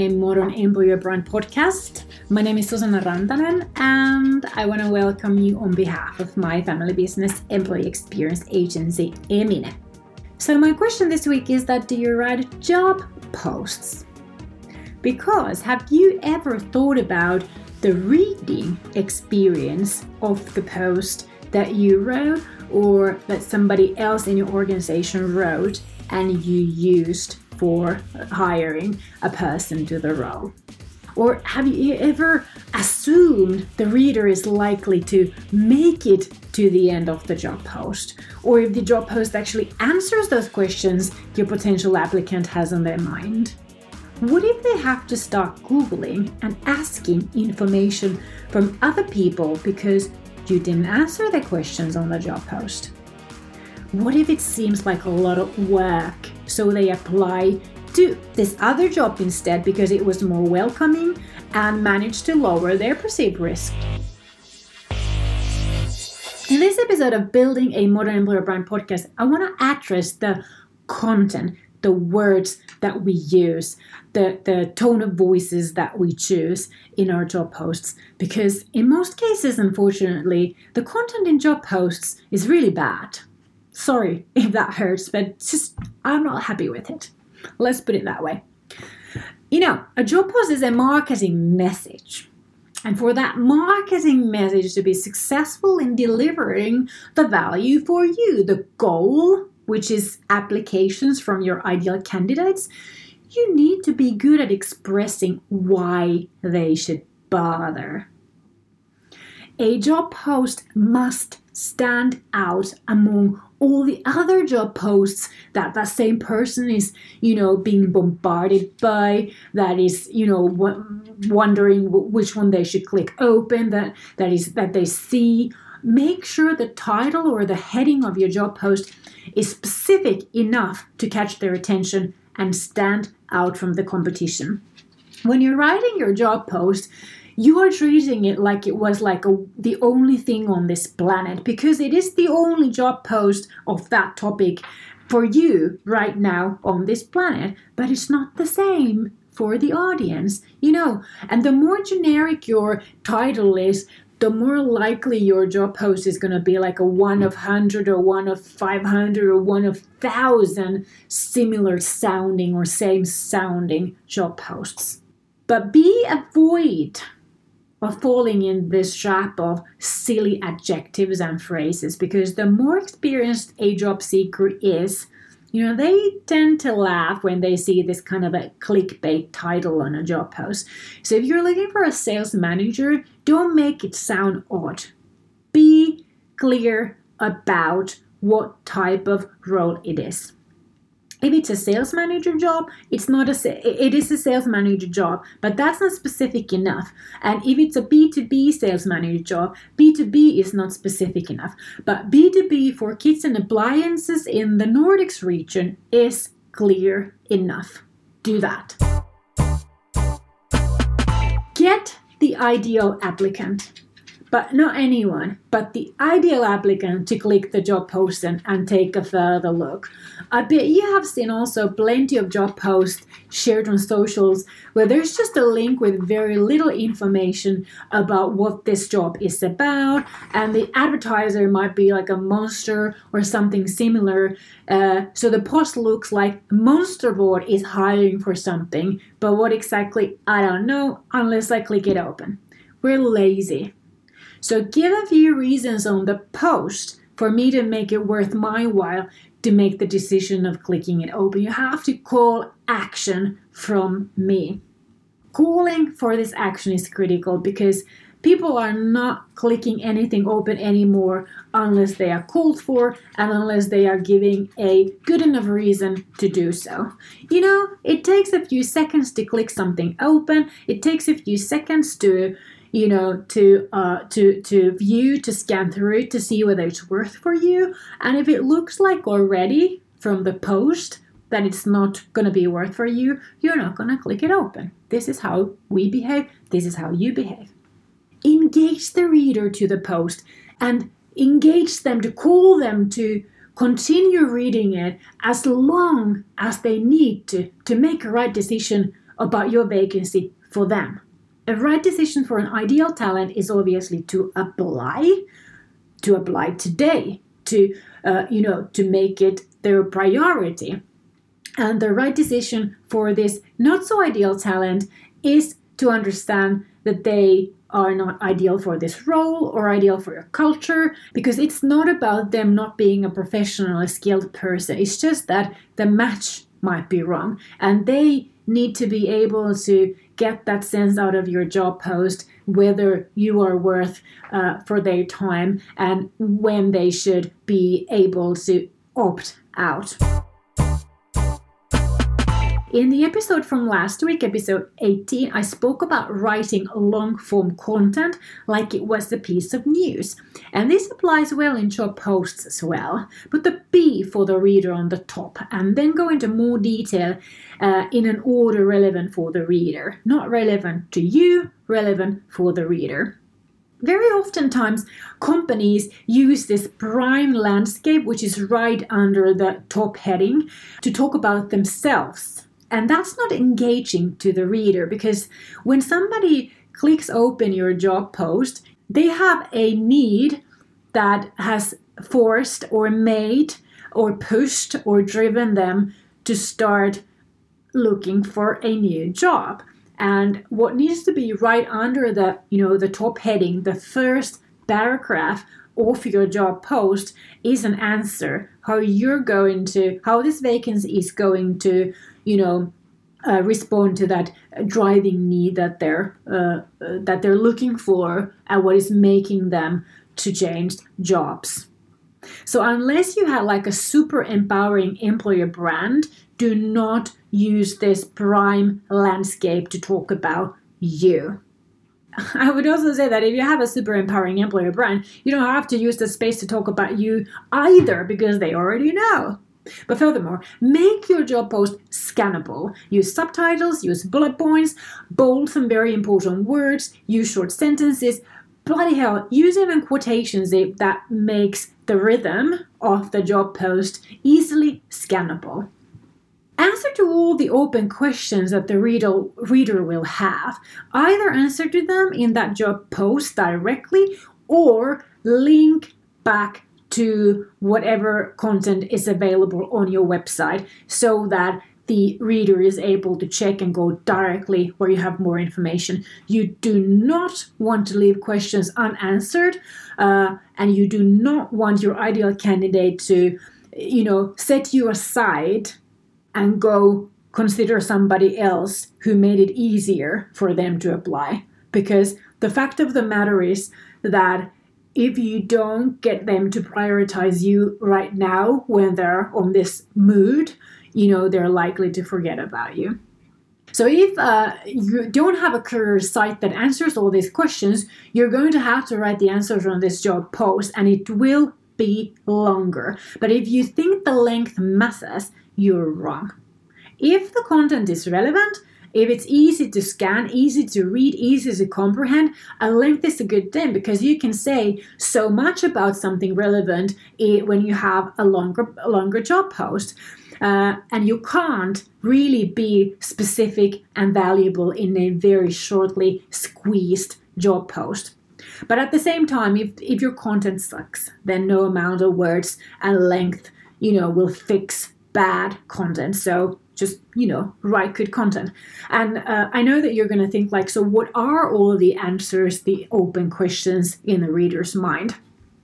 a Modern Employer Brand podcast. My name is Susanna Rantanen, and I want to welcome you on behalf of my family business employee experience agency, Emine. So, my question this week is that do you write job posts? Because have you ever thought about the reading experience of the post that you wrote or that somebody else in your organization wrote and you used for hiring a person to the role? Or have you ever assumed the reader is likely to make it to the end of the job post? Or if the job post actually answers those questions your potential applicant has on their mind? What if they have to start Googling and asking information from other people because you didn't answer the questions on the job post? What if it seems like a lot of work so they apply to this other job instead because it was more welcoming and managed to lower their perceived risk. In this episode of Building a Modern Employer Brand podcast, I want to address the content, the words that we use, the, the tone of voices that we choose in our job posts. Because in most cases, unfortunately, the content in job posts is really bad. Sorry if that hurts, but just I'm not happy with it. Let's put it that way. You know, a job post is a marketing message. And for that marketing message to be successful in delivering the value for you, the goal, which is applications from your ideal candidates, you need to be good at expressing why they should bother. A job post must stand out among all the other job posts that that same person is you know being bombarded by that is you know wondering which one they should click open that that is that they see. Make sure the title or the heading of your job post is specific enough to catch their attention and stand out from the competition. When you're writing your job post you are treating it like it was like a, the only thing on this planet because it is the only job post of that topic for you right now on this planet, but it's not the same for the audience, you know. And the more generic your title is, the more likely your job post is going to be like a one of 100 or one of 500 or one of 1000 similar sounding or same sounding job posts. But be avoid of falling in this trap of silly adjectives and phrases because the more experienced a job seeker is, you know, they tend to laugh when they see this kind of a clickbait title on a job post. So if you're looking for a sales manager, don't make it sound odd. Be clear about what type of role it is if it's a sales manager job it's not a it is a sales manager job but that's not specific enough. And if it's a b2b sales manager job b2b is not specific enough. But b2b for kitchen appliances in the nordics region is clear enough. Do that. Get the ideal applicant but not anyone, but the ideal applicant to click the job post and, and take a further look. I bet you have seen also plenty of job posts shared on socials where there's just a link with very little information about what this job is about, and the advertiser might be like a monster or something similar. Uh, so the post looks like Monsterboard is hiring for something, but what exactly, I don't know unless I click it open. We're lazy. So give a few reasons on the post for me to make it worth my while to make the decision of clicking it open. You have to call action from me. Calling for this action is critical because people are not clicking anything open anymore unless they are called for and unless they are giving a good enough reason to do so. You know, it takes a few seconds to click something open, it takes a few seconds to you know to uh, to to view to scan through to see whether it's worth for you. And if it looks like already from the post that it's not going to be worth for you you're not going to click it open. This is how we behave. This is how you behave. Engage the reader to the post and engage them to call them to continue reading it as long as they need to to make a right decision about your vacancy for them. A right decision for an ideal talent is obviously to apply, to apply today, to uh, you know, to make it their priority. And the right decision for this not so ideal talent is to understand that they are not ideal for this role or ideal for your culture because it's not about them not being a professional, a skilled person. It's just that the match might be wrong and they need to be able to get that sense out of your job post whether you are worth uh, for their time and when they should be able to opt out. In the episode from last week, episode 18, I spoke about writing long form content like it was a piece of news. And this applies well in job posts as well. Put the B for the reader on the top and then go into more detail uh, in an order relevant for the reader. Not relevant to you, relevant for the reader. Very oftentimes, companies use this prime landscape, which is right under the top heading, to talk about themselves and that's not engaging to the reader because when somebody clicks open your job post, they have a need that has forced or made or pushed or driven them to start looking for a new job. And what needs to be right under the, you know, the top heading, the first paragraph of your job post is an answer how you're going to how this vacancy is going to you know uh, respond to that driving need that they're uh, uh, that they're looking for and what is making them to change jobs. So unless you have like a super empowering employer brand, do not use this prime landscape to talk about you. I would also say that if you have a super empowering employer brand, you don't have to use the space to talk about you either because they already know. But furthermore, make your job post scannable. Use subtitles, use bullet points, bold some very important words, use short sentences. Bloody hell, use even quotations if that makes the rhythm of the job post easily scannable. Answer to all the open questions that the reader, reader will have. Either answer to them in that job post directly or link back to whatever content is available on your website so that the reader is able to check and go directly where you have more information. You do not want to leave questions unanswered, uh, and you do not want your ideal candidate to, you know, set you aside and go consider somebody else who made it easier for them to apply. Because the fact of the matter is that if you don't get them to prioritize you right now when they're on this mood, you know, they're likely to forget about you. So if uh, you don't have a career site that answers all these questions, you're going to have to write the answers on this job post and it will be longer. But if you think the length matters, you're wrong. If the content is relevant, if it's easy to scan, easy to read, easy to comprehend, a length is a good thing because you can say so much about something relevant when you have a longer, a longer job post. Uh, and you can't really be specific and valuable in a very shortly squeezed job post. But at the same time, if, if your content sucks, then no amount of words and length, you know, will fix bad content. So just you know write good content and uh, i know that you're going to think like so what are all the answers the open questions in the reader's mind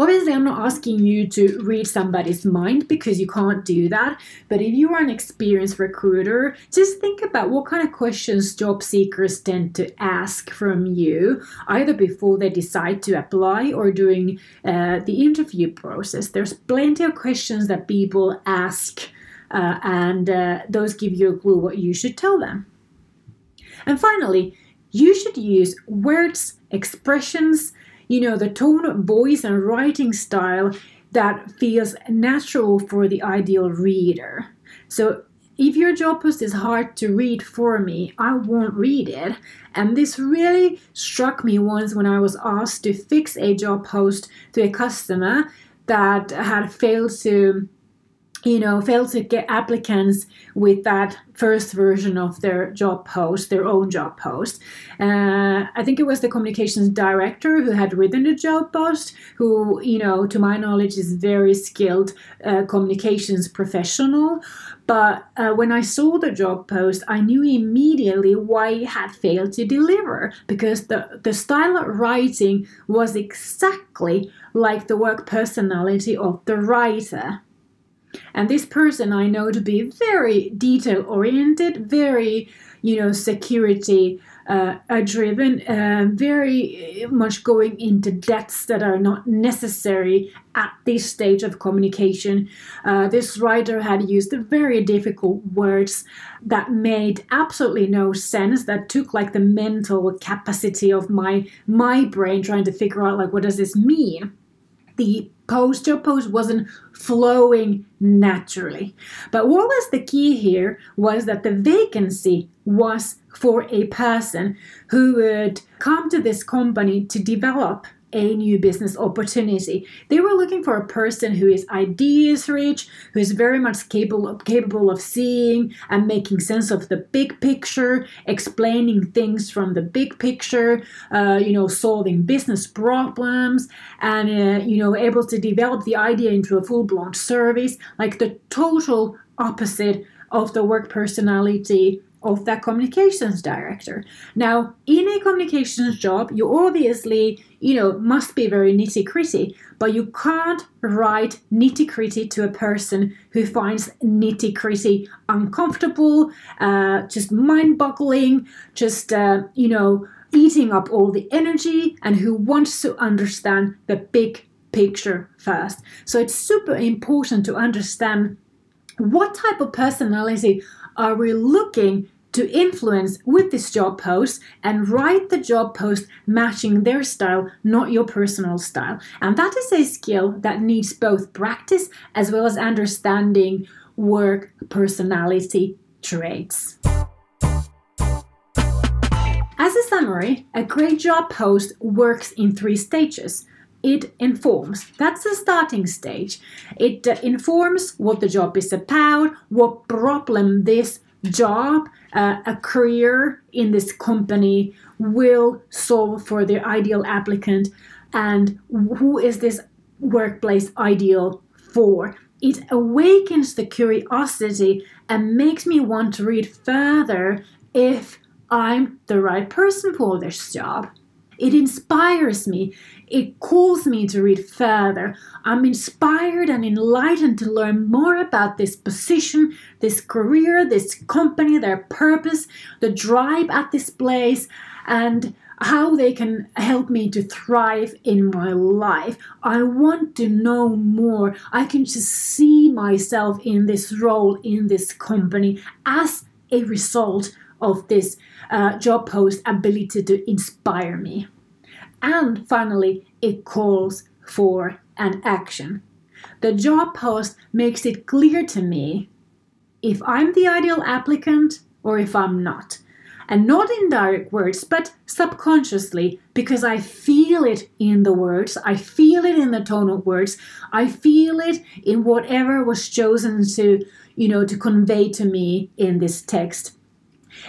Obviously, I'm not asking you to read somebody's mind because you can't do that. But if you are an experienced recruiter, just think about what kind of questions job seekers tend to ask from you, either before they decide to apply or during uh, the interview process. There's plenty of questions that people ask uh, and uh, those give you a clue what you should tell them. And finally, you should use words, expressions, you know, the tone voice and writing style that feels natural for the ideal reader. So if your job post is hard to read for me, I won't read it. And this really struck me once when I was asked to fix a job post to a customer that had failed to you know, failed to get applicants with that first version of their job post, their own job post. Uh, I think it was the communications director who had written the job post, who, you know, to my knowledge, is very skilled uh, communications professional. But uh, when I saw the job post, I knew immediately why it had failed to deliver because the, the style of writing was exactly like the work personality of the writer. And this person I know to be very detail oriented, very, you know, security uh, driven, uh, very much going into depths that are not necessary at this stage of communication. Uh, this writer had used very difficult words that made absolutely no sense, that took like the mental capacity of my my brain trying to figure out like what does this mean the poster post wasn't flowing naturally. But what was the key here was that the vacancy was for a person who would come to this company to develop a new business opportunity. They were looking for a person who is ideas rich, who is very much capable of, capable of seeing and making sense of the big picture, explaining things from the big picture, uh, you know, solving business problems, and uh, you know, able to develop the idea into a full blown service, like the total opposite of the work personality of that communications director. Now, in a communications job, you obviously, you know, must be very nitty gritty, but you can't write nitty gritty to a person who finds nitty gritty uncomfortable, uh, just mind boggling, just, uh, you know, eating up all the energy, and who wants to understand the big picture first. So it's super important to understand what type of personality are we looking to influence with this job post and write the job post matching their style, not your personal style. And that is a skill that needs both practice as well as understanding work personality traits. As a summary, a great job post works in three stages it informs. That's the starting stage. It uh, informs what the job is about, what problem this job, uh, a career in this company will solve for the ideal applicant, and who is this workplace ideal for. It awakens the curiosity and makes me want to read further if I'm the right person for this job. It inspires me. It calls me to read further. I'm inspired and enlightened to learn more about this position, this career, this company, their purpose, the drive at this place, and how they can help me to thrive in my life. I want to know more. I can just see myself in this role in this company as a result of this uh, job post ability to inspire me. And finally, it calls for an action. The job post makes it clear to me if I'm the ideal applicant or if I'm not. And not in direct words, but subconsciously, because I feel it in the words, I feel it in the tone of words, I feel it in whatever was chosen to, you know, to convey to me in this text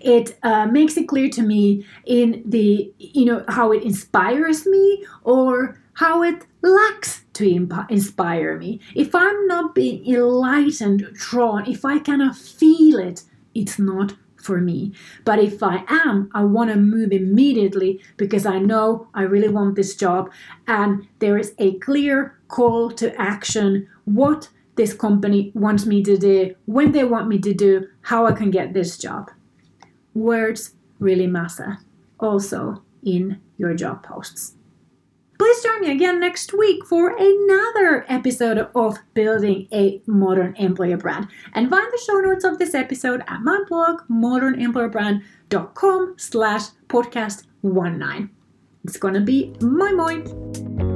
it uh, makes it clear to me in the you know how it inspires me or how it lacks to imp- inspire me. If i'm not being enlightened drawn if i cannot feel it it's not for me. But if i am i want to move immediately because i know i really want this job and there is a clear call to action what this company wants me to do when they want me to do how i can get this job words really matter also in your job posts. Please join me again next week for another episode of Building a Modern Employer Brand. And find the show notes of this episode at my blog, modernemployerbrand.com slash podcast 19. It's gonna be my mind.